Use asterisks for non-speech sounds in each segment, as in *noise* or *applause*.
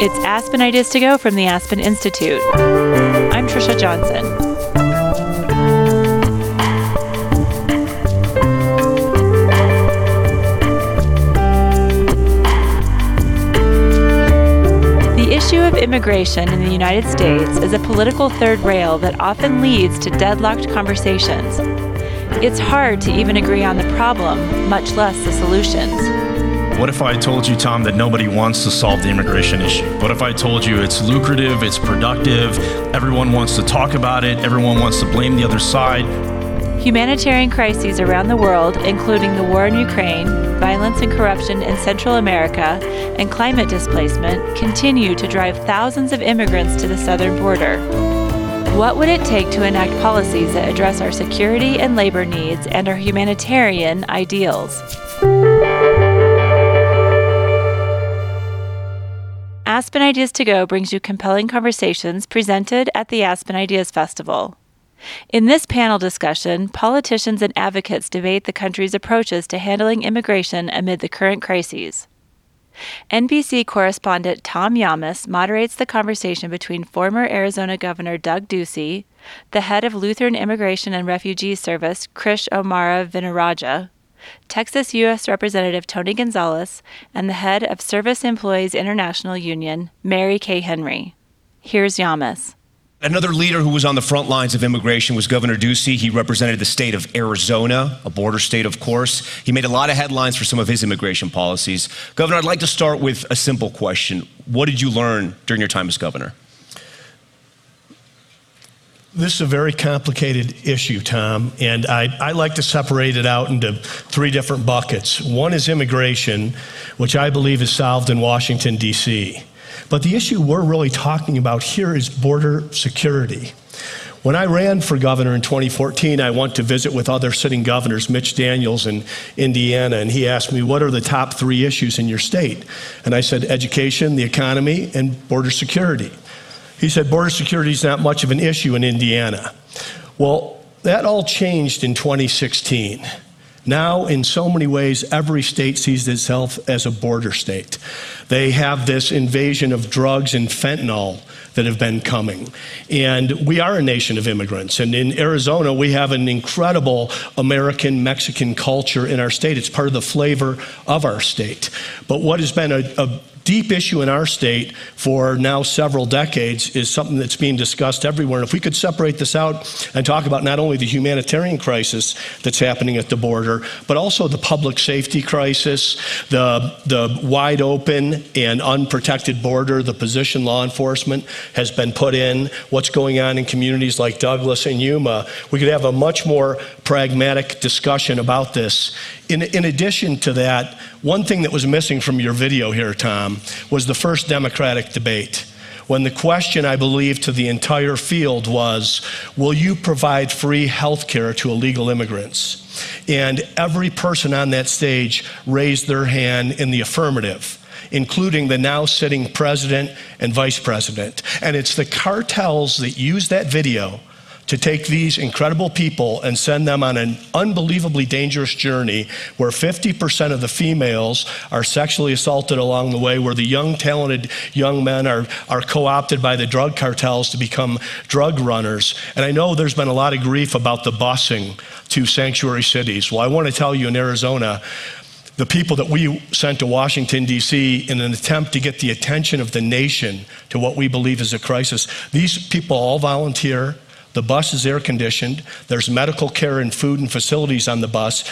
It's Aspen Ideas to Go from the Aspen Institute. I'm Trisha Johnson. The issue of immigration in the United States is a political third rail that often leads to deadlocked conversations. It's hard to even agree on the problem, much less the solutions. What if I told you, Tom, that nobody wants to solve the immigration issue? What if I told you it's lucrative, it's productive, everyone wants to talk about it, everyone wants to blame the other side? Humanitarian crises around the world, including the war in Ukraine, violence and corruption in Central America, and climate displacement, continue to drive thousands of immigrants to the southern border. What would it take to enact policies that address our security and labor needs and our humanitarian ideals? Aspen Ideas to Go brings you compelling conversations presented at the Aspen Ideas Festival. In this panel discussion, politicians and advocates debate the country's approaches to handling immigration amid the current crises. NBC correspondent Tom Llamas moderates the conversation between former Arizona Governor Doug Ducey, the head of Lutheran Immigration and Refugee Service, Krish O'Mara Vignarajah, Texas U.S. Representative Tony Gonzales, and the head of Service Employees International Union, Mary Kay Henry. Here's Llamas. Another leader who was on the front lines of immigration was Governor Ducey. He represented the state of Arizona, a border state, of course. He made a lot of headlines for some of his immigration policies. Governor, I'd like to start with a simple question. What did you learn during your time as governor? This is a very complicated issue, Tom, and I, I, like to separate it out into three different buckets. One is immigration, which I believe is solved in Washington, D.C. But the issue we're really talking about here is border security. When I ran for governor in 2014, I went to visit with other sitting governors, Mitch Daniels in Indiana, and he asked me, What are the top three issues in your state? And I said, Education, the economy, and border security. He said, Border security is not much of an issue in Indiana. Well, that all changed in 2016. Now, in so many ways, every state sees itself as a border state. They have this invasion of drugs and fentanyl that have been coming. And we are a nation of immigrants. And in Arizona, we have an incredible American Mexican culture in our state. It's part of the flavor of our state. But what has been a, a deep issue in our state for now several decades is something that's being discussed everywhere. And if we could separate this out and talk about not only the humanitarian crisis that's happening at the border, but also the public safety crisis, the, the wide open and unprotected border, the position law enforcement has been put in, what's going on in communities like Douglas and Yuma, we could have a much more pragmatic discussion about this. In, in addition to that, one thing that was missing from your video here, Tom, was the first Democratic debate when the question, I believe, to the entire field was Will you provide free health care to illegal immigrants? And every person on that stage raised their hand in the affirmative including the now sitting president and vice president. And it's the cartels that use that video to take these incredible people and send them on an unbelievably dangerous journey where 50% of the females are sexually assaulted along the way, where the young, talented young men are, are co opted by the drug cartels to become drug runners. And I know there's been a lot of grief about the busing to sanctuary cities. Well, I want to tell you in Arizona, the people that we sent to Washington, D.C., in an attempt to get the attention of the nation to what we believe is a crisis. These people all volunteer. The bus is air conditioned. There's medical care and food and facilities on the bus.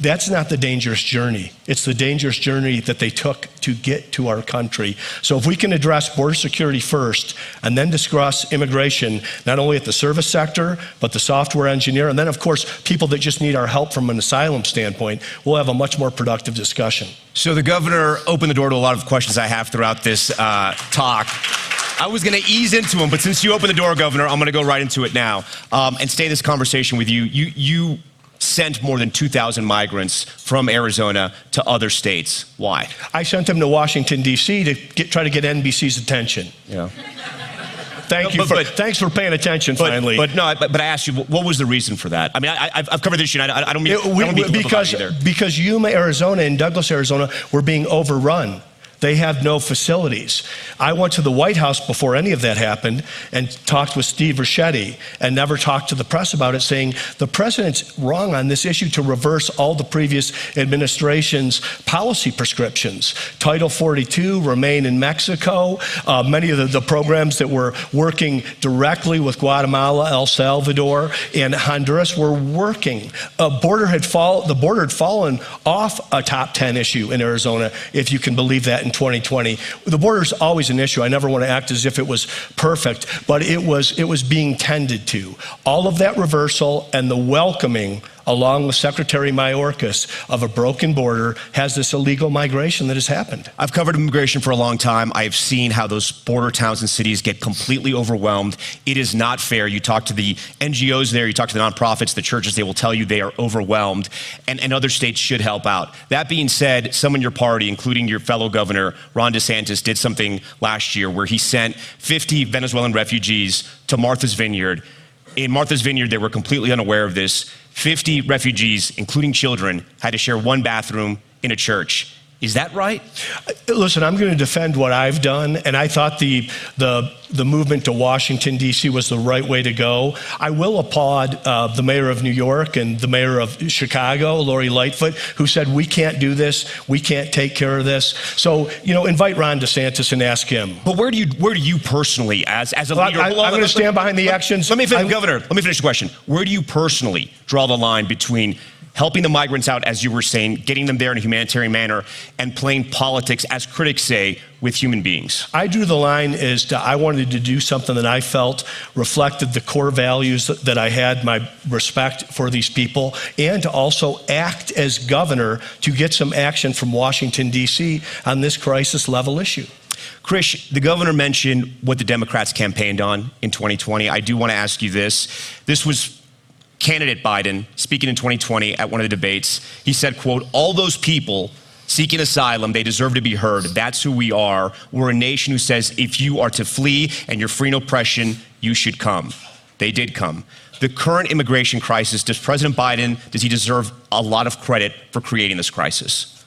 That's not the dangerous journey. It's the dangerous journey that they took to get to our country. So if we can address border security first and then discuss immigration, not only at the service sector, but the software engineer, and then, of course, people that just need our help from an asylum standpoint, we'll have a much more productive discussion. So the governor opened the door to a lot of questions I have throughout this uh, talk. I was going to ease into them, but since you opened the door, Governor, I'm going to go right into it now um, and stay this conversation with you. You, you sent more than 2,000 migrants from Arizona to other states. Why? I sent them to Washington, D.C. to get, try to get NBC's attention. Yeah. Thank you. But, for, but, thanks for paying attention. But, finally, but no. But, but, I asked you, what was the reason for that? I mean, I, have covered this issue. I, I, don't mean, it, we, I don't mean because because Yuma, Arizona, and Douglas, Arizona, were being overrun They have no facilities. I went to the White House before any of that happened and talked with Steve Ricchetti and never talked to the press about it, saying the president's wrong on this issue to reverse all the previous administration's policy prescriptions. Title 42, remain in Mexico, uh, many of the, the programs that were working directly with Guatemala, El Salvador, and Honduras were working. A border had fall, the border had fallen off a top 10 issue in Arizona, if you can believe that in 2020. The border is always an issue. I never want to act as if it was perfect, but it was, it was being tended to. All of that reversal and the welcoming along with Secretary Mayorkas, of a broken border has this illegal migration that has happened. I've covered immigration for a long time. I have seen how those border towns and cities get completely overwhelmed. It is not fair. You talk to the NGOs there, you talk to the nonprofits, the churches, they will tell you they are overwhelmed, and, and other states should help out. That being said, some in your party, including your fellow governor, Ron DeSantis, did something last year where he sent 50 Venezuelan refugees to Martha's Vineyard. In Martha's Vineyard, they were completely unaware of this. 50 refugees, including children, had to share one bathroom in a church. Is that right? Listen, I'm going to defend what I've done, and I thought the the the movement to Washington D.C. was the right way to go. I will applaud uh, the mayor of New York and the mayor of Chicago, Lori Lightfoot, who said we can't do this, we can't take care of this. So you know, invite Ron DeSantis and ask him. But where do you where do you personally, as as a well, leader, I, am going to stand behind the actions. Let me finish, Governor. Let me finish the question. Where do you personally draw the line between helping the migrants out, as you were saying, getting them there in a humanitarian manner, and playing politics, as critics say, with human beings? I drew the line as to I wanted to do something that I felt reflected the core values that, that I had, my respect for these people, and to also act as governor to get some action from Washington, D.C. on this crisis level issue. Krish, the governor mentioned what the Democrats campaigned on in 2020. I do want to ask you this. This was candidate Biden speaking in 2020 at one of the debates. He said, quote, all those people seeking asylum, they deserve to be heard. That's who we are. We're a nation who says if you are to flee and you're free in oppression, you should come. They did come. The current immigration crisis, does President Biden, does he deserve a lot of credit for creating this crisis?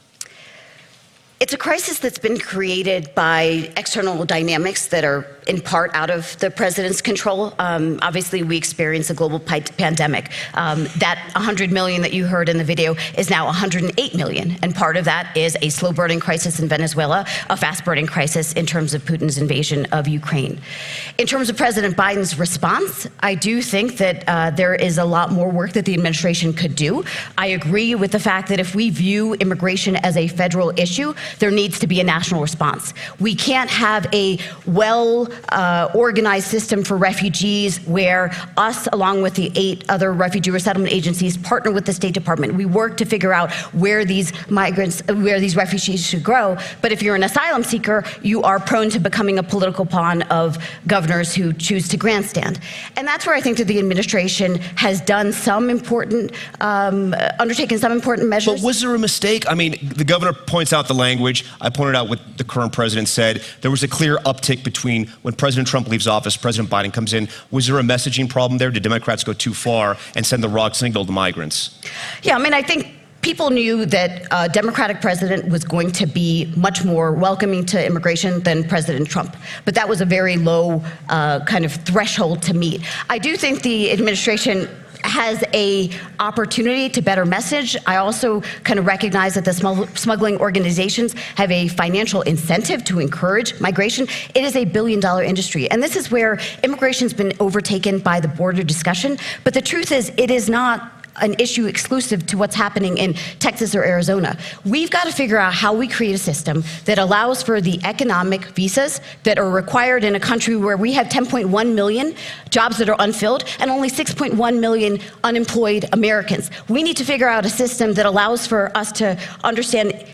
It's a crisis that's been created by external dynamics that are in part out of the president's control. Um, obviously, we experience a global pandemic. Um, that 100 million that you heard in the video is now 108 million, and part of that is a slow burning crisis in Venezuela, a fast burning crisis in terms of Putin's invasion of Ukraine. In terms of President Biden's response, I do think that uh, there is a lot more work that the administration could do. I agree with the fact that if we view immigration as a federal issue, there needs to be a national response. We can't have a well uh, organized system for refugees where us, along with the eight other refugee resettlement agencies, partner with the State Department. We work to figure out where these migrants, where these refugees should grow. But if you're an asylum seeker, you are prone to becoming a political pawn of governors who choose to grandstand. And that's where I think that the administration has done some important, um, undertaken some important measures. But was there a mistake? I mean, the governor points out the language language. I pointed out what the current president said. There was a clear uptick between when President Trump leaves office, President Biden comes in. Was there a messaging problem there? Did Democrats go too far and send the wrong signal to migrants? Yeah, I mean, I think people knew that a Democratic president was going to be much more welcoming to immigration than President Trump. But that was a very low uh, kind of threshold to meet. I do think the administration has a opportunity to better message. I also kind of recognize that the smuggling organizations have a financial incentive to encourage migration. It is a billion dollar industry. And this is where immigration's been overtaken by the border discussion. But the truth is, it is not an issue exclusive to what's happening in Texas or Arizona. We've got to figure out how we create a system that allows for the economic visas that are required in a country where we have 10.1 million jobs that are unfilled and only 6.1 million unemployed Americans. We need to figure out a system that allows for us to understand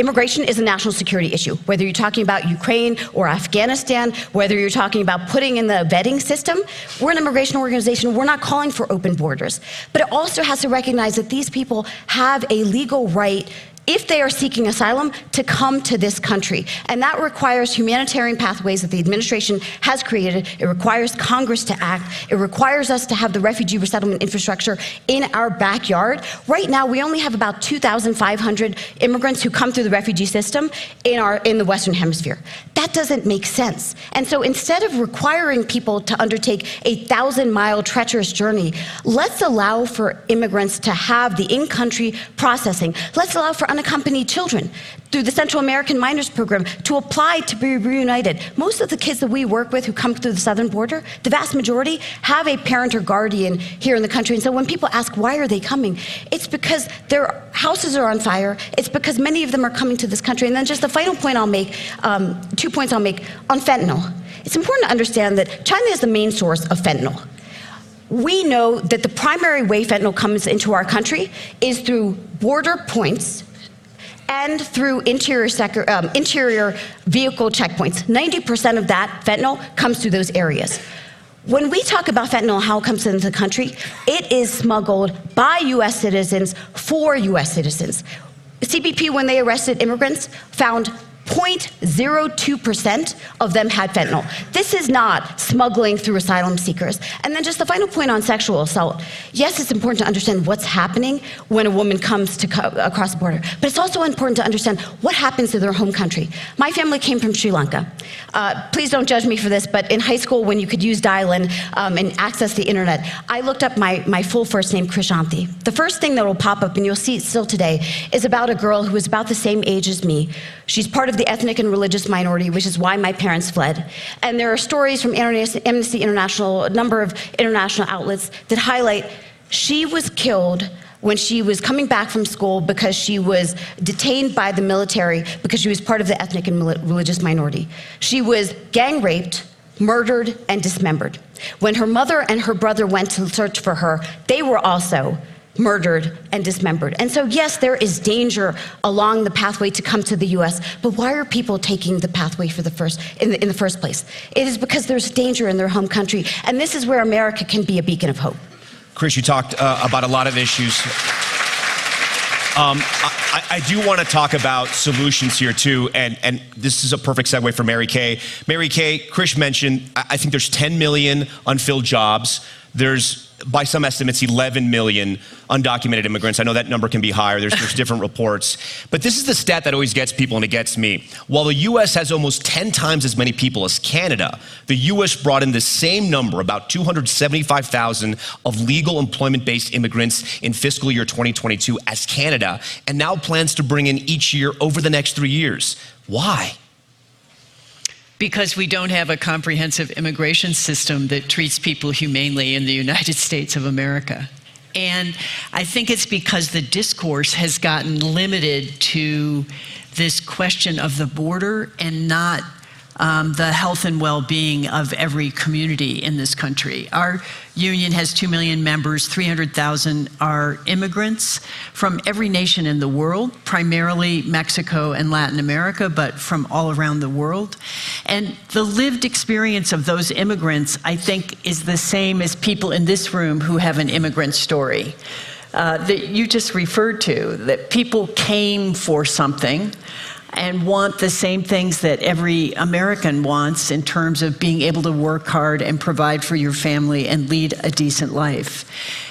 Immigration is a national security issue, whether you're talking about Ukraine or Afghanistan, whether you're talking about putting in the vetting system. We're an immigration organization. We're not calling for open borders. But it also has to recognize that these people have a legal right if they are seeking asylum, to come to this country. And that requires humanitarian pathways that the administration has created. It requires Congress to act. It requires us to have the refugee resettlement infrastructure in our backyard. Right now, we only have about 2,500 immigrants who come through the refugee system in, our, in the Western Hemisphere. That doesn't make sense. And so instead of requiring people to undertake a thousand mile treacherous journey, let's allow for immigrants to have the in country processing. Let's allow for unaccompanied children through the Central American Minors Program to apply to be reunited. Most of the kids that we work with who come through the southern border, the vast majority have a parent or guardian here in the country. And so when people ask why are they coming, it's because their houses are on fire. It's because many of them are coming to this country. And then just the final point I'll make, um, two points I'll make on fentanyl. It's important to understand that China is the main source of fentanyl. We know that the primary way fentanyl comes into our country is through border points and through interior, um, interior vehicle checkpoints. 90% of that fentanyl comes through those areas. When we talk about fentanyl, how it comes into the country, it is smuggled by US citizens for US citizens. CBP, when they arrested immigrants, found 0.02% of them had fentanyl. This is not smuggling through asylum seekers. And then just the final point on sexual assault. Yes, it's important to understand what's happening when a woman comes to co- across the border, but it's also important to understand what happens to their home country. My family came from Sri Lanka. Uh, please don't judge me for this, but in high school, when you could use dial-in um, and access the internet, I looked up my, my full first name, Krishanti. The first thing that will pop up, and you'll see it still today, is about a girl who is about the same age as me. She's part of the ethnic and religious minority, which is why my parents fled. And there are stories from Amnesty International, a number of international outlets, that highlight she was killed when she was coming back from school because she was detained by the military because she was part of the ethnic and religious minority. She was gang raped, murdered, and dismembered. When her mother and her brother went to search for her, they were also murdered and dismembered. And so, yes, there is danger along the pathway to come to the US, but why are people taking the pathway for the first, in, the, in the first place? It is because there's danger in their home country, and this is where America can be a beacon of hope. Chris, you talked uh, about a lot of issues. Um, I, I, do want to talk about solutions here too, and, and this is a perfect segue for Mary Kay. Mary Kay, Chris mentioned, I think there's 10 million unfilled jobs. There's by some estimates, 11 million undocumented immigrants. I know that number can be higher, there's, there's different reports. But this is the stat that always gets people and it gets me. While the US has almost 10 times as many people as Canada, the US brought in the same number, about 275,000 of legal employment based immigrants in fiscal year 2022 as Canada, and now plans to bring in each year over the next three years. Why? Because we don't have a comprehensive immigration system that treats people humanely in the United *laughs* States of America. And I think it's because the discourse has gotten limited to this question of the border and not um, the health and well being of every community in this country. Our union has 2 million members, 300,000 are immigrants from every nation in the world, primarily Mexico and Latin America, but from all around the world. And the lived experience of those immigrants, I think, is the same as people in this room who have an immigrant story. Uh, that you just referred to, that people came for something and want the same things that every American wants in terms of being able to work hard and provide for your family and lead a decent life.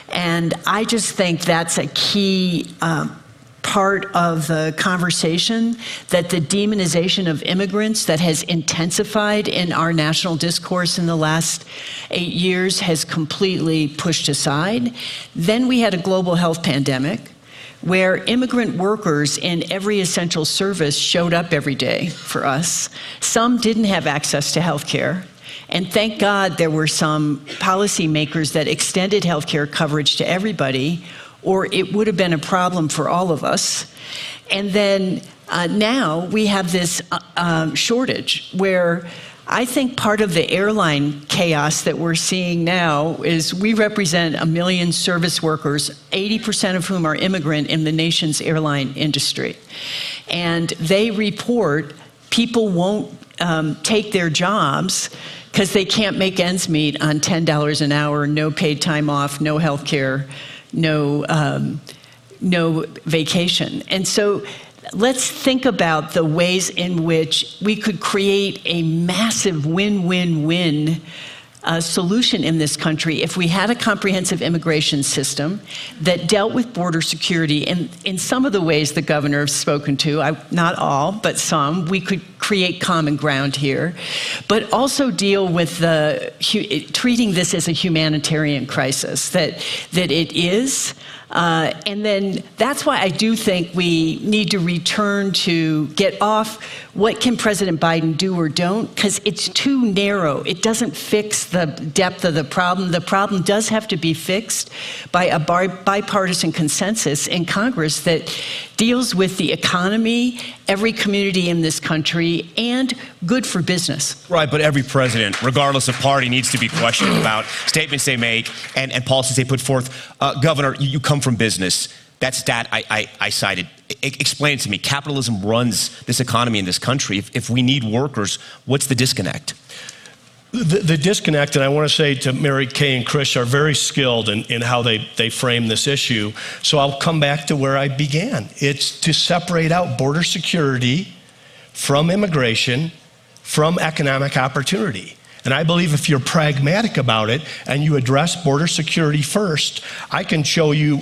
And I just think that's a key. Um, part of the conversation that the demonization of immigrants that has intensified in our national discourse in the last eight years has completely pushed aside. Then we had a global health pandemic where immigrant workers in every essential service showed up every day for us. Some didn't have access to health care. And thank God there were some policymakers that extended health care coverage to everybody, or it would have been a problem for all of us. And then uh, now we have this uh, um, shortage where I think part of the airline chaos that we're seeing now is we represent a million service workers, 80% of whom are immigrant in the nation's airline industry. And they report people won't um, take their jobs because they can't make ends meet on $10 an hour, no paid time off, no health care, no, um, no vacation. And so let's think about the ways in which we could create a massive win win win solution in this country if we had a comprehensive immigration system that dealt with border security in, in some of the ways the governor has spoken to, I, not all, but some. We could create common ground here, but also deal with the, treating this as a humanitarian crisis, that, that it is. Uh, and then that's why I do think we need to return to get off what can President Biden do or don't, because it's too narrow. It doesn't fix the depth of the problem. The problem does have to be fixed by a bipartisan consensus in Congress that deals with the economy, every community in this country, and good for business. Right, but every president, regardless of party, needs to be questioned about statements they make and, and policies they put forth. Uh, Governor, you, you come from business. That stat I, I, I cited. I, explain it to me. Capitalism runs this economy in this country. If, if we need workers, what's the disconnect? The, the, disconnect, and I want to say to Mary Kay and Chris, are very skilled in, in how they, they frame this issue. So I'll come back to where I began. It's to separate out border security from immigration, from economic opportunity. And I believe if you're pragmatic about it and you address border security first, I can show you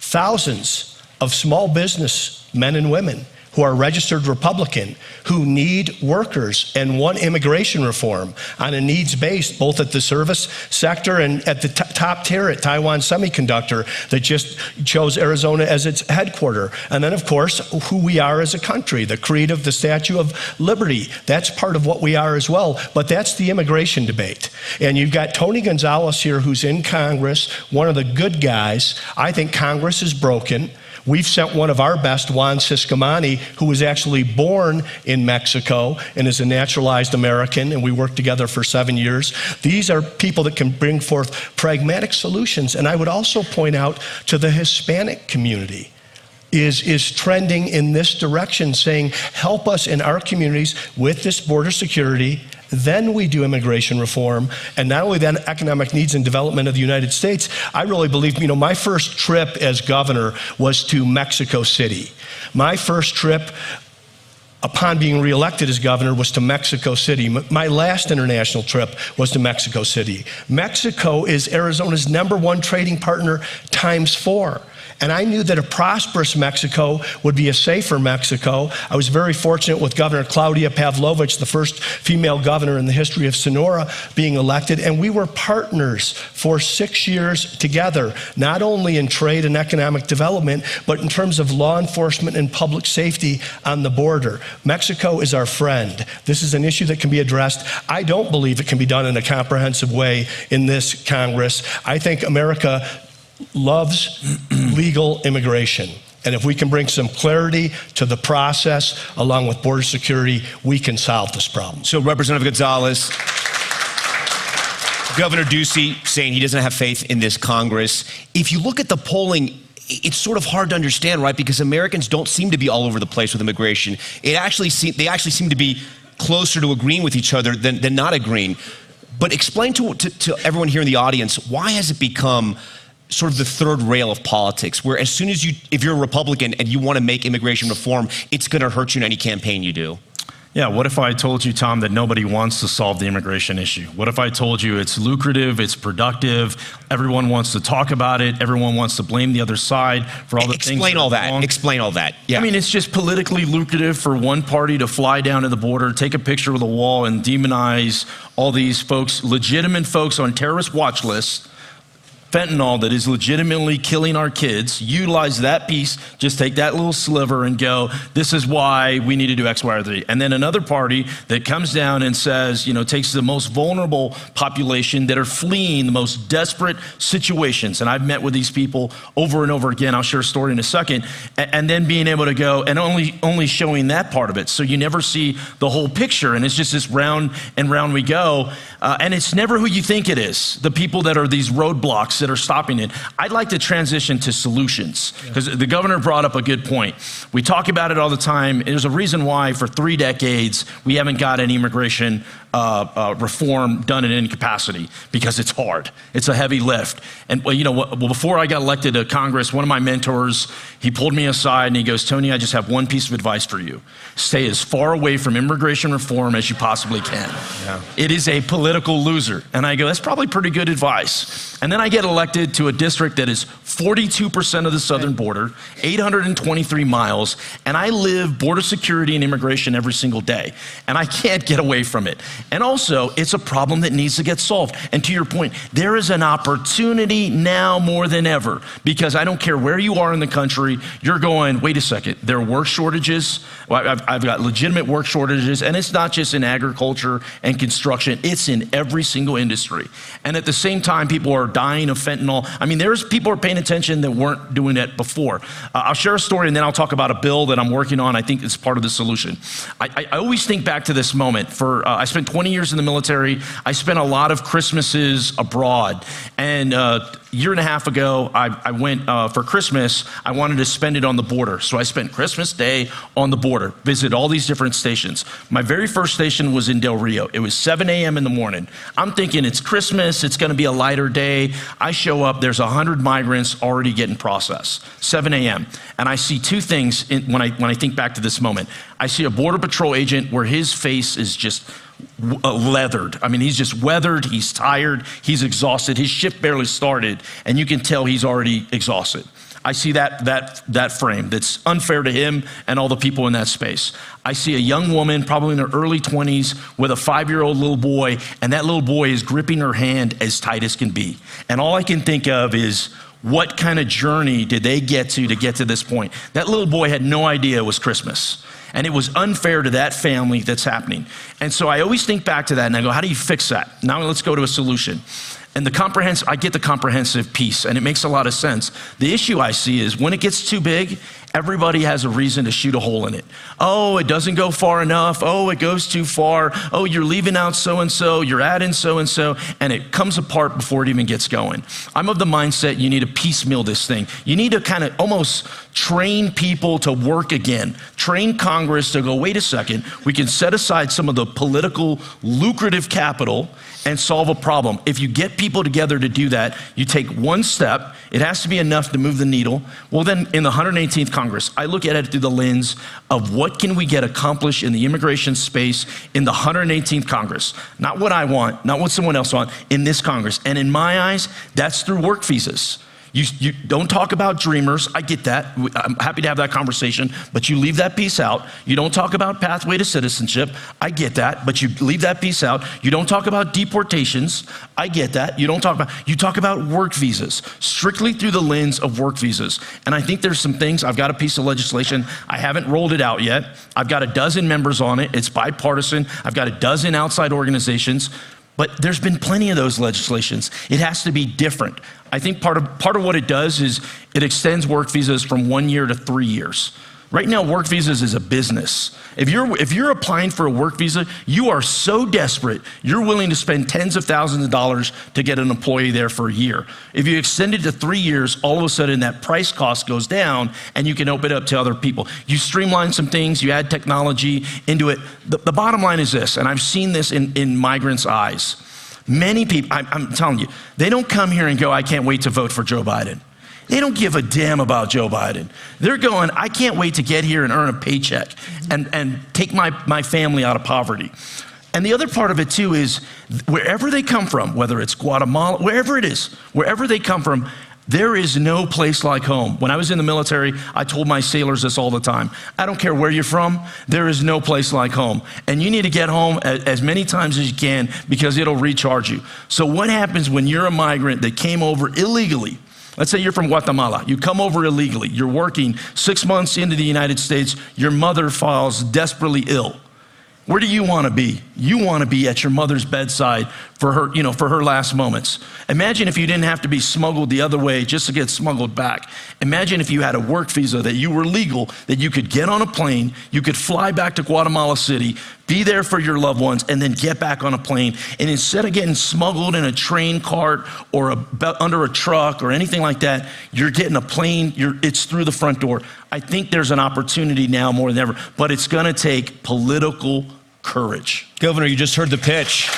thousands of small business men and women who are registered Republican, who need workers and want immigration reform on a needs based, both at the service sector and at the t- top tier at Taiwan Semiconductor, that just chose Arizona as its headquarters. And then, of course, who we are as a country, the creed of the Statue of Liberty. That's part of what we are as well. But that's the immigration debate. And you've got Tony Gonzales here, who's in Congress, one of the good guys. I think Congress is broken. We've sent one of our best, Juan Ciscomani, who was actually born in Mexico and is a naturalized American, and we worked together for seven years. These are people that can bring forth pragmatic solutions. And I would also point out to the Hispanic community is, is trending in this direction, saying, help us in our communities with this border security then we do immigration reform, and not only then economic needs and development of the United States. I really believe, you know, my first trip as governor was to Mexico City. My first trip upon being reelected as governor was to Mexico City. My last international trip was to Mexico City. Mexico is Arizona's number one trading partner times four. And I knew that a prosperous Mexico would be a safer Mexico. I was very fortunate with Governor Claudia Pavlovich, the first female governor in the history of Sonora, being elected. And we were partners for six years together, not only in trade and economic development, but in terms of law enforcement and public safety on the border. Mexico is our friend. This is an issue that can be addressed. I don't believe it can be done in a comprehensive way in this Congress. I think America loves legal immigration. And if we can bring some clarity to the process along with border security, we can solve this problem. So, Representative Gonzales, Governor Ducey saying he doesn't have faith in this Congress. If you look at the polling, it's sort of hard to understand, right? Because Americans don't seem to be all over the place with immigration. It actually seem, they actually seem to be closer to agreeing with each other than, than not agreeing. But explain to, to, to everyone here in the audience why has it become sort of the third rail of politics, where as soon as you, if you're a Republican and you want to make immigration reform, it's going to hurt you in any campaign you do. Yeah, what if I told you, Tom, that nobody wants to solve the immigration issue? What if I told you it's lucrative, it's productive, everyone wants to talk about it, everyone wants to blame the other side for all the Explain things. Explain all that. Wrong? Explain all that. Yeah. I mean, it's just politically lucrative for one party to fly down to the border, take a picture of the wall, and demonize all these folks, legitimate folks on terrorist watch lists fentanyl that is legitimately killing our kids, utilize that piece, just take that little sliver and go, this is why we need to do X, Y, or Z. And then another party that comes down and says, you know, takes the most vulnerable population that are fleeing the most desperate situations. And I've met with these people over and over again. I'll share a story in a second. And then being able to go and only, only showing that part of it. So you never see the whole picture. And it's just this round and round we go. Uh, and it's never who you think it is. The people that are these roadblocks that are stopping it. I'd like to transition to solutions because yeah. the governor brought up a good point. We talk about it all the time. There's a reason why for three decades we haven't got an immigration uh, uh, reform done in any capacity because it's hard. It's a heavy lift. And well, you know, well, before I got elected to Congress, one of my mentors he pulled me aside and he goes, "Tony, I just have one piece of advice for you: stay as far away from immigration reform as you possibly can. Yeah. It is a political loser." And I go, "That's probably pretty good advice." And then I get elected to a district that is 42% of the southern border, 823 miles, and I live border security and immigration every single day, and I can't get away from it. And also, it's a problem that needs to get solved. And to your point, there is an opportunity now more than ever because I don't care where you are in the country, you're going, wait a second, there are work shortages. I've, I've got legitimate work shortages, and it's not just in agriculture and construction, it's in every single industry. And at the same time, people are dying of fentanyl. I mean, there's people are paying attention that weren't doing it before. Uh, I'll share a story and then I'll talk about a bill that I'm working on. I think it's part of the solution. I, I, I always think back to this moment. For uh, I spent 20 years in the military. I spent a lot of Christmases abroad, and uh, a year and a half ago, I, I went uh, for Christmas. I wanted to spend it on the border, so I spent Christmas Day on the border, visited all these different stations. My very first station was in Del Rio. It was 7 a.m. in the morning. I'm thinking it's Christmas. It's going to be a lighter day. I show up. There's 100 migrants already getting processed. 7 a.m. And I see two things in, when I when I think back to this moment. I see a border patrol agent where his face is just Uh, leathered. I mean, he's just weathered, he's tired, he's exhausted. His shift barely started, and you can tell he's already exhausted. I see that, that, that frame that's unfair to him and all the people in that space. I see a young woman, probably in her early 20s, with a five year old little boy, and that little boy is gripping her hand as tight as can be. And all I can think of is, what kind of journey did they get to to get to this point? That little boy had no idea it was Christmas. And it was unfair to that family that's happening. And so I always think back to that and I go, how do you fix that? Now let's go to a solution. And the comprehensive, I get the comprehensive piece, and it makes a lot of sense. The issue I see is when it gets too big, everybody has a reason to shoot a hole in it. Oh, it doesn't go far enough. Oh, it goes too far. Oh, you're leaving out so and so, you're adding so and so, and it comes apart before it even gets going. I'm of the mindset you need to piecemeal this thing. You need to kind of almost train people to work again, train Congress to go, wait a second, we can set aside some of the political lucrative capital and solve a problem. If you get people together to do that, you take one step, it has to be enough to move the needle. Well, then in the 118th Congress, I look at it through the lens of what can we get accomplished in the immigration space in the 118th Congress. Not what I want, not what someone else wants, in this Congress. And in my eyes, that's through work visas. You, you, don't talk about dreamers. I get that. I'm happy to have that conversation, but you leave that piece out. You don't talk about pathway to citizenship. I get that, but you leave that piece out. You don't talk about deportations. I get that. You don't talk about, you talk about work visas, strictly through the lens of work visas. And I think there's some things, I've got a piece of legislation. I haven't rolled it out yet. I've got a dozen members on it. It's bipartisan. I've got a dozen outside organizations. But there's been plenty of those legislations. It has to be different. I think part of, part of what it does is it extends work visas from one year to three years. Right now, work visas is a business. If you're, if you're applying for a work visa, you are so desperate, you're willing to spend tens of thousands of dollars to get an employee there for a year. If you extend it to three years, all of a sudden that price cost goes down and you can open it up to other people. You streamline some things, you add technology into it. The, the bottom line is this, and I've seen this in, in migrants' eyes. Many people, I, I'm telling you, they don't come here and go, I can't wait to vote for Joe Biden. They don't give a damn about Joe Biden. They're going, I can't wait to get here and earn a paycheck and, and take my, my family out of poverty. And the other part of it too is wherever they come from, whether it's Guatemala, wherever it is, wherever they come from, there is no place like home. When I was in the military, I told my sailors this all the time. I don't care where you're from, there is no place like home. And you need to get home as many times as you can because it'll recharge you. So, what happens when you're a migrant that came over illegally? Let's say you're from Guatemala. You come over illegally. You're working six months into the United States. Your mother falls desperately ill. Where do you want to be? You want to be at your mother's bedside for her, you know, for her last moments. Imagine if you didn't have to be smuggled the other way just to get smuggled back. Imagine if you had a work visa that you were legal, that you could get on a plane, you could fly back to Guatemala City, be there for your loved ones, and then get back on a plane. And instead of getting smuggled in a train cart or a, under a truck or anything like that, you're getting a plane, it's through the front door. I think there's an opportunity now more than ever, but it's going to take political courage. Governor, you just heard the pitch.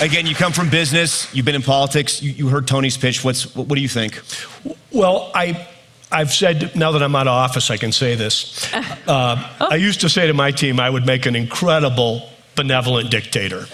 Again, you come from business, you've been in politics, you, you heard Tony's pitch. What's, what, what do you think? Well, I, I've said, now that I'm out of office, I can say this. *laughs* Uh, I used to say to my team, I would make an incredible benevolent dictator.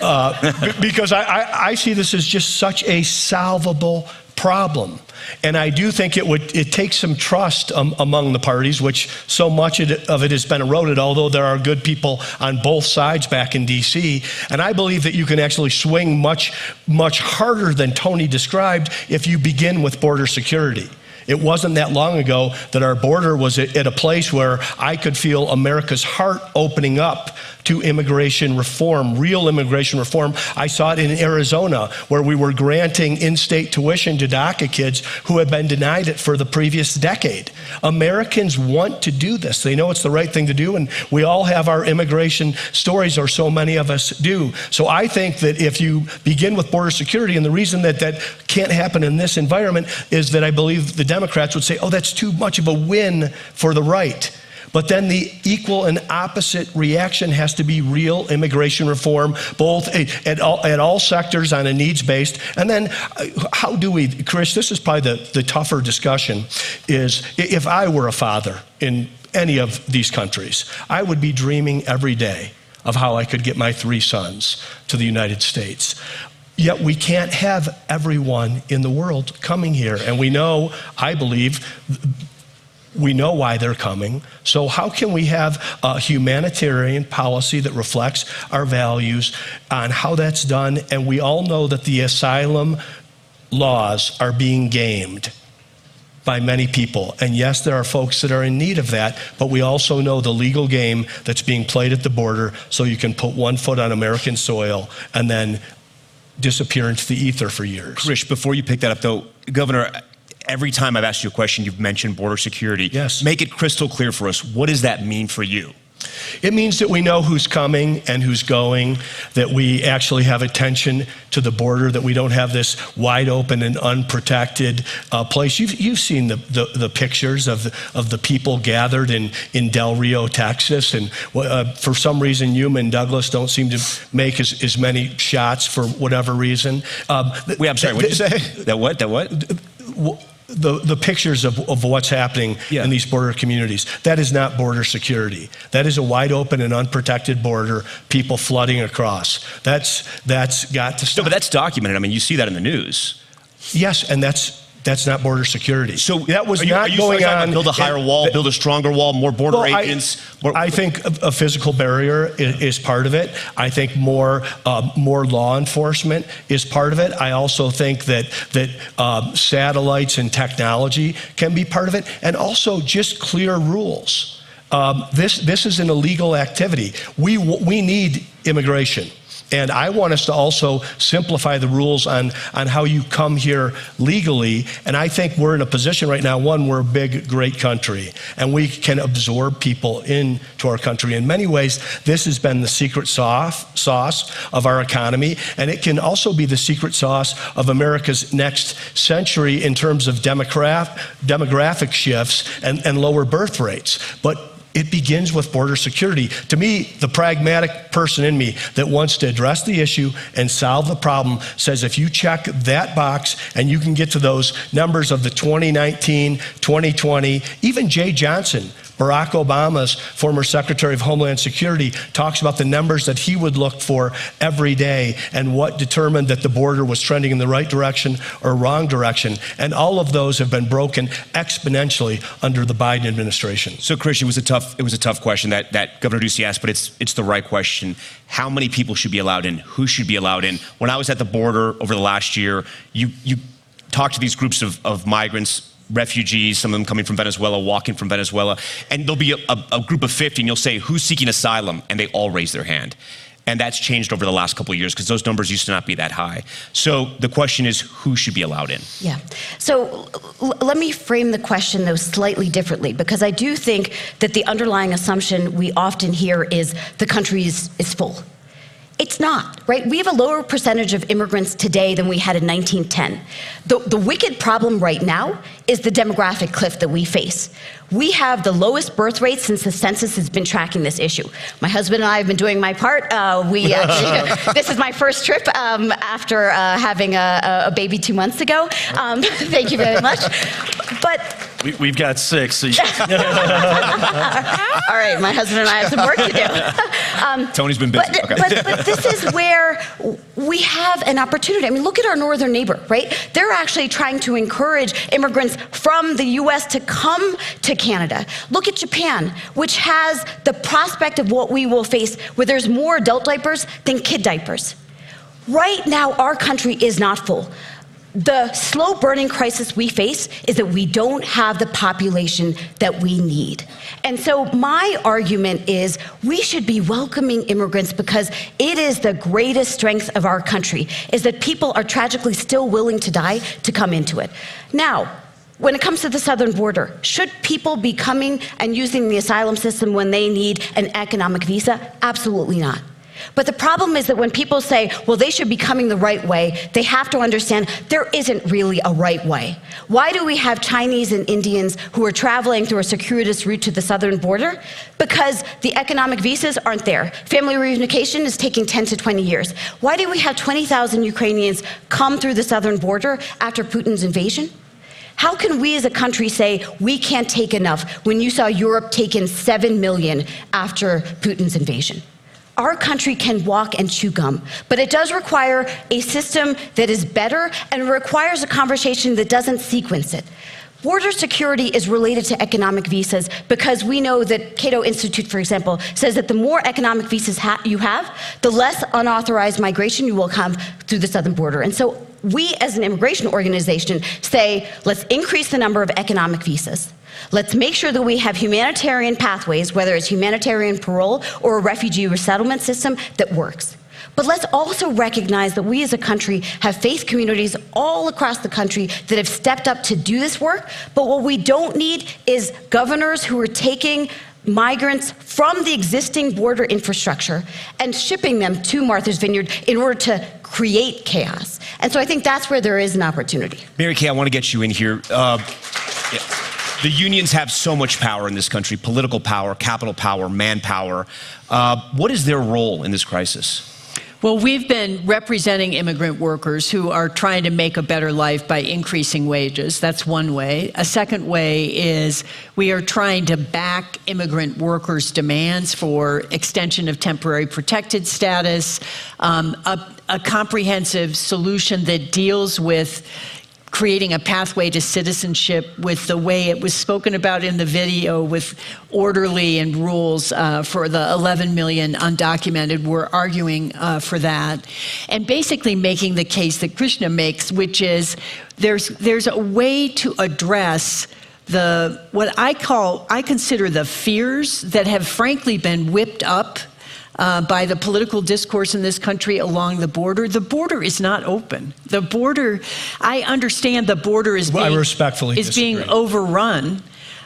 Uh, b- because I, I, I see this as just such a solvable problem. And I do think it would it takes some trust um, among the parties, which so much of it has been eroded. Although there are good people on both sides back in D.C., and I believe that you can actually swing much much harder than Tony described if you begin with border security. It wasn't that long ago that our border was at a place where I could feel America's heart opening up to immigration reform, real immigration reform. I saw it in Arizona, where we were granting in state tuition to DACA kids who had been denied it for the previous decade. Americans want to do this. They know it's the right thing to do, and we all have our immigration stories, or so many of us do. So I think that if you begin with border security, and the reason that that can't happen in this environment is that I believe the Democrats would say, oh, that's too much of a win for the right. But then the equal and opposite reaction has to be real immigration reform, both at all, at all sectors on a needs based. And then, uh, how do we, Chris, this is probably the, the tougher discussion, is if I were a father in any of these countries, I would be dreaming every day of how I could get my three sons to the United States. Yet we can't have everyone in the world coming here. And we know, I believe, we know why they're coming. So, how can we have a humanitarian policy that reflects our values on how that's done? And we all know that the asylum laws are being gamed by many people. And yes, there are folks that are in need of that, but we also know the legal game that's being played at the border so you can put one foot on American soil and then disappear into the ether for years. Krish, before you pick that up, though, Governor, every time I've asked you a question, you've mentioned border security. Yes. Make it crystal clear for us. What does that mean for you? It means that we know who's coming and who's going, that we actually have attention to the border, that we don't have this wide open and unprotected uh, place. You've, you've seen the, the, the, pictures of the, of the people gathered in, in Del Rio, Texas, and uh, for some reason, Yuma and Douglas don't seem to make as, as many shots for whatever reason. Um, Wait, I'm sorry, what did you say? *laughs* That what? That what? The, the pictures of, of what's happening yeah. in these border communities. That is not border security. That is a wide open and unprotected border, people flooding across. That's, that's got to stop. No, but that's documented. I mean, you see that in the news. Yes, and that's that's not border security. So that was are you, not are you going on. Build a higher wall, build a stronger wall, more border well, agents. I, more, I think a, a, physical barrier is, is, part of it. I think more uh, more law enforcement is part of it. I also think that that um, satellites and technology can be part of it, and also just clear rules. Um, this this is an illegal activity. We we need immigration. And I want us to also simplify the rules on, on how you come here legally. And I think we're in a position right now, one, we're a big, great country, and we can absorb people into our country. In many ways, this has been the secret sauce, of our economy, and it can also be the secret sauce of America's next century in terms of demograph, demographic shifts and, and lower birth rates. But it begins with border security. To me, the pragmatic person in me that wants to address the issue and solve the problem says if you check that box and you can get to those numbers of the 2019, 2020, even Jeh Johnson Barack Obama's former Secretary of Homeland Security talks about the numbers that he would look for every day and what determined that the border was trending in the right direction or wrong direction. And all of those have been broken exponentially under the Biden administration. So, Chris, it was a tough, it was a tough question that, that Governor Ducey asked, but it's, it's the right question. How many people should be allowed in? Who should be allowed in? When I was at the border over the last year, you, you talked to these groups of, of migrants refugees, some of them coming from Venezuela, walking from Venezuela, and there'll be a, a, a, group of 50, and you'll say, Who's seeking asylum? And they all raise their hand. And that's changed over the last couple of years because those numbers used to not be that high. So the question is, who should be allowed in? Yeah. So l- let me frame the question, though, slightly differently because I do think that the underlying assumption we often hear is the country is, is full It's not, right? We have a lower percentage of immigrants today than we had in 1910. The, the wicked problem right now is the demographic cliff that we face. We have the lowest birth rate since the census has been tracking this issue. My husband and I have been doing my part. Uh, we actually, *laughs* this is my first trip um, after uh, having a, a, baby two months ago. Um, *laughs* thank you very much. But we, have got six. So *laughs* All right, my husband and I have some work to do. Um, Tony's been busy. But, okay. but, but this is where we have an opportunity. I mean, look at our northern neighbor, right? They're actually trying to encourage immigrants from the U.S. to come to Canada. Look at Japan, which has the prospect of what we will face, where there's more adult diapers than kid diapers. Right now, our country is not full the slow burning crisis we face is that we don't have the population that we need. And so, my argument is we should be welcoming immigrants because it is the greatest strength of our country, is that people are tragically still willing to die to come into it. Now, when it comes to the southern border, should people be coming and using the asylum system when they need an economic visa? Absolutely not. But the problem is that when people say, well, they should be coming the right way, they have to understand there isn't really a right way. Why do we have Chinese and Indians who are traveling through a circuitous route to the southern border? Because the economic visas aren't there. Family reunification is taking 10 to 20 years. Why do we have 20,000 Ukrainians come through the southern border after Putin's invasion? How can we as a country say we can't take enough when you saw Europe take in 7 million after Putin's invasion? our country can walk and chew gum, but it does require a system that is better and requires a conversation that doesn't sequence it. Border security is related to economic visas because we know that Cato Institute, for example, says that the more economic visas ha- you have, the less unauthorized migration you will have through the southern border. And so we, as an immigration organization, say let's increase the number of economic visas. Let's make sure that we have humanitarian pathways, whether it's humanitarian parole or a refugee resettlement system that works. But let's also recognize that we as a country have faith communities all across the country that have stepped up to do this work. But what we don't need is governors who are taking migrants from the existing border infrastructure and shipping them to Martha's Vineyard in order to create chaos. And so I think that's where there is an opportunity. Mary Kay, I want to get you in here. Uh, yeah. The unions have so much power in this country political power, capital power, manpower. Uh, what is their role in this crisis? Well, we've been representing immigrant workers who are trying to make a better life by increasing wages. That's one way. A second way is we are trying to back immigrant workers' demands for extension of temporary protected status, um, a, a comprehensive solution that deals with creating a pathway to citizenship with the way it was spoken about in the video with orderly and rules uh, for the 11 million undocumented. We're arguing uh, for that. And basically making the case that Krishna makes, which is there's, there's a way to address the what I call I consider the fears that have frankly been whipped up uh, by the political discourse in this country along the border. The border is not open. The border, I understand the border is being, respectfully is being overrun.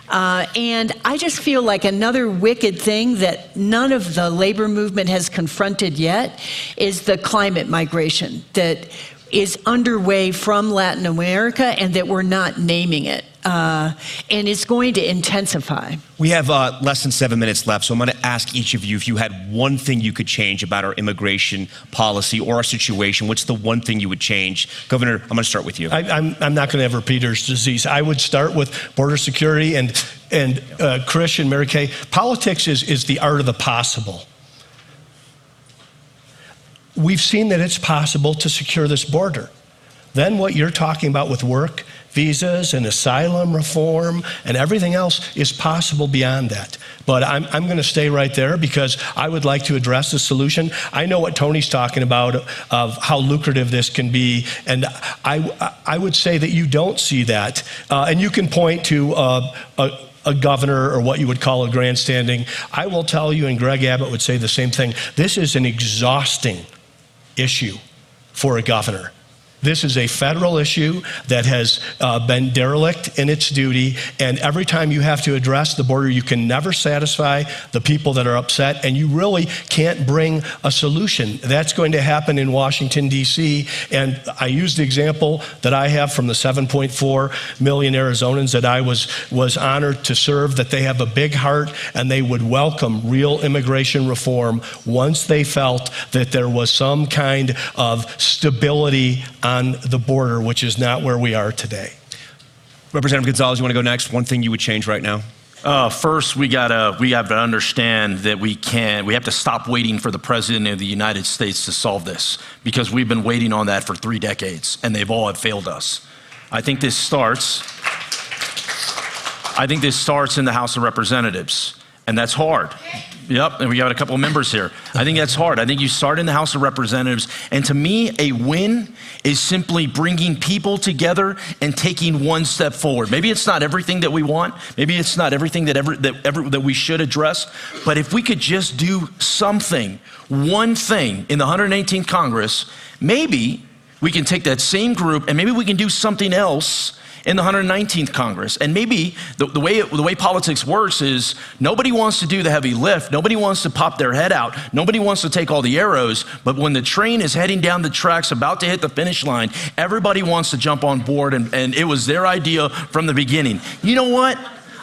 Uh, and I just feel like another wicked thing that none of the labor movement has confronted yet is the climate migration that is underway from Latin America and that we're not naming it uh, and it's going to intensify. We have uh, less than seven minutes left, so I'm going to ask each of you if you had one thing you could change about our immigration policy or our situation, what's the one thing you would change? Governor, I'm going to start with you. I, am I'm, I'm not going to have repeater's disease. I would start with border security and, and uh, Krish and Mary Kay. Politics is, is the art of the possible. We've seen that it's possible to secure this border. Then, what you're talking about with work visas and asylum reform and everything else is possible beyond that. But I'm, I'm going to stay right there because I would like to address the solution. I know what Tony's talking about of how lucrative this can be, and I, I would say that you don't see that. Uh, and you can point to uh, a, a governor or what you would call a grandstanding. I will tell you, and Greg Abbott would say the same thing this is an exhausting issue for a governor This is a federal issue that has uh, been derelict in its duty, and every time you have to address the border, you can never satisfy the people that are upset, and you really can't bring a solution. That's going to happen in Washington, D.C., and I use the example that I have from the 7.4 million Arizonans that I was, was honored to serve, that they have a big heart and they would welcome real immigration reform once they felt that there was some kind of stability on the border, which is not where we are today. Representative Gonzales, you want to go next? One thing you would change right now? Uh, first, we gotta we have to understand that we can we have to stop waiting for the president of the United States to solve this because we've been waiting on that for three decades and they've all have failed us. I think this starts. I think this starts in the House of Representatives, and that's hard. Yep, and we got a couple of members here. I think that's hard. I think you start in the House of Representatives, and to me, a win is simply bringing people together and taking one step forward. Maybe it's not everything that we want. Maybe it's not everything that ever that ever that we should address. But if we could just do something, one thing in the 118th Congress, maybe we can take that same group and maybe we can do something else in the 119th Congress. And maybe the, the, way, the way politics works is nobody wants to do the heavy lift, nobody wants to pop their head out, nobody wants to take all the arrows, but when the train is heading down the tracks, about to hit the finish line, everybody wants to jump on board, and, and it was their idea from the beginning. You know what?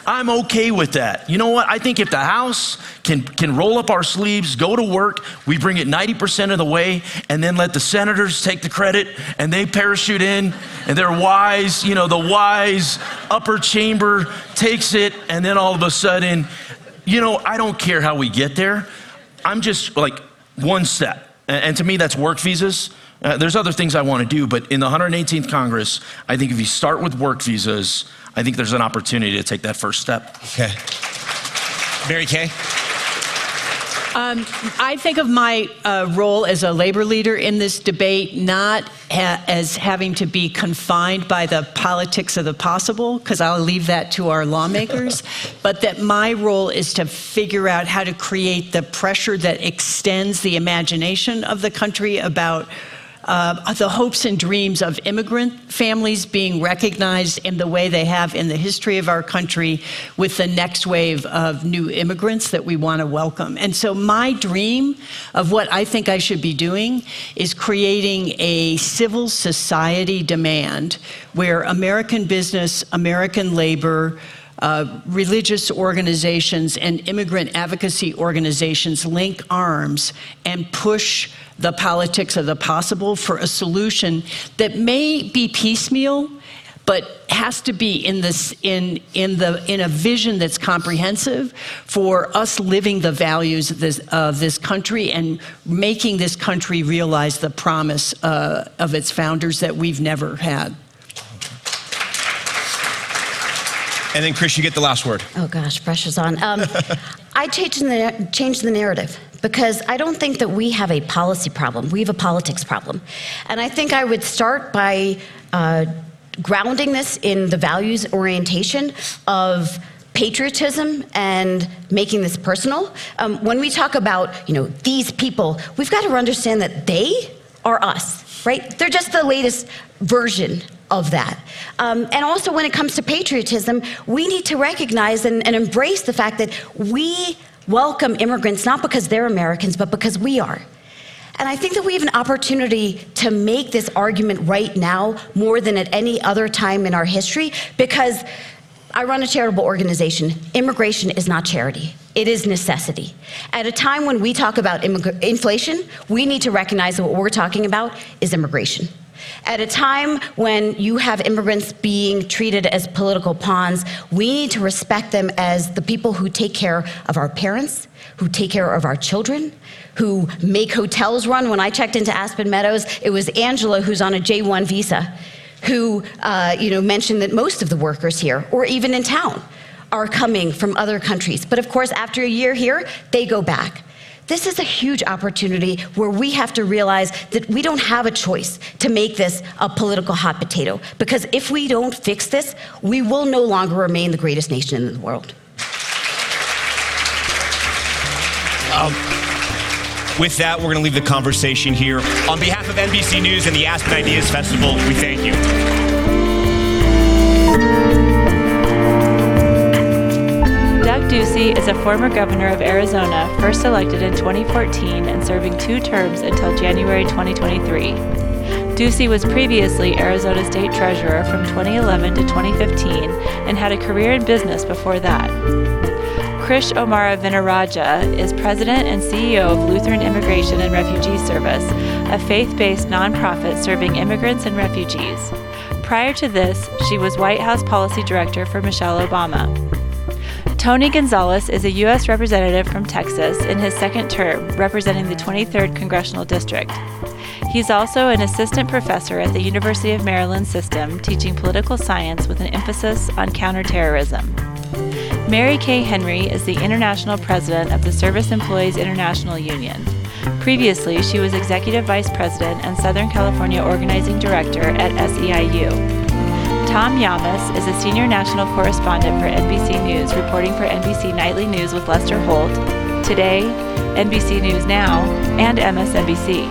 I'm okay with that. You know what? I think if the House can, can roll up our sleeves, go to work, we bring it 90% of the way, and then let the senators take the credit and they parachute in and they're wise, you know, the wise upper chamber takes it, and then all of a sudden, you know, I don't care how we get there. I'm just like one step. And, to me, that's work visas. Uh, there's other things I want to do, but in the 118th Congress, I think if you start with work visas, I think there's an opportunity to take that first step. Okay. Mary Kay? Um, I think of my uh, role as a labor leader in this debate not ha- as having to be confined by the politics of the possible, because I'll leave that to our lawmakers, *laughs* but that my role is to figure out how to create the pressure that extends the imagination of the country about uh, the hopes and dreams of immigrant families being recognized in the way they have in the history of our country with the next wave of new immigrants that we want to welcome. And so, my dream of what I think I should be doing is creating a civil society demand where American business, American labor, uh, religious organizations and immigrant advocacy organizations link arms and push the politics of the possible for a solution that may be piecemeal but has to be in this in in the in a vision that's comprehensive for us living the values of this, of this country and making this country realize the promise uh, of its founders that we've never had. And then, Krish, you get the last word. Oh gosh, pressure's on. Um, *laughs* I changed the, changed the narrative because I don't think that we have a policy problem. We have a politics problem. And I think I would start by uh, grounding this in the values orientation of patriotism and making this personal. Um, when we talk about, you know, these people, we've got to understand that they are us, right? They're just the latest version of that. Um, and also, when it comes to patriotism, we need to recognize and, and embrace the fact that we welcome immigrants not because they're Americans, but because we are. And I think that we have an opportunity to make this argument right now more than at any other time in our history because I run a charitable organization. Immigration is not charity. It is necessity. At a time when we talk about immig- inflation, we need to recognize that what we're talking about is immigration. At a time when you have immigrants being treated as political pawns, we need to respect them as the people who take care of our parents, who take care of our children, who make hotels run. When I checked into Aspen Meadows, it was Angela who's on a J1 visa who uh, you know, mentioned that most of the workers here, or even in town, are coming from other countries. But of course, after a year here, they go back. This is a huge opportunity where we have to realize that we don't have a choice to make this a political hot potato. Because if we don't fix this, we will no longer remain the greatest nation in the world. Um, with that, we're going to leave the conversation here. On behalf of NBC News and the Aspen Ideas Festival, we thank you. Ducey is a former governor of Arizona, first elected in 2014 and serving two terms until January 2023. Ducey was previously Arizona State Treasurer from 2011 to 2015 and had a career in business before that. Krish O'Mara Vignarajah is president and CEO of Lutheran Immigration and Refugee Service, a faith based nonprofit serving immigrants and refugees. Prior to this, she was White House Policy Director for Michelle Obama. Tony Gonzales is a U.S. Representative from Texas in his second term, representing the 23rd Congressional District. He's also an assistant professor at the University of Maryland System, teaching political science with an emphasis on counterterrorism. Mary Kay Henry is the international president of the Service Employees International Union. Previously, she was executive vice president and Southern California organizing director at SEIU. Tom Llamas is a senior national correspondent for NBC News, reporting for NBC Nightly News with Lester Holt, Today, NBC News Now, and MSNBC.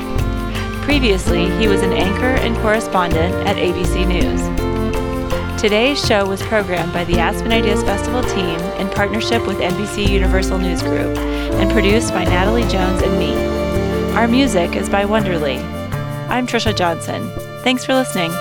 Previously, he was an anchor and correspondent at ABC News. Today's show was programmed by the Aspen Ideas Festival team in partnership with NBC Universal News Group and produced by Natalie Jones and me. Our music is by Wonderly. I'm Trisha Johnson. Thanks for listening.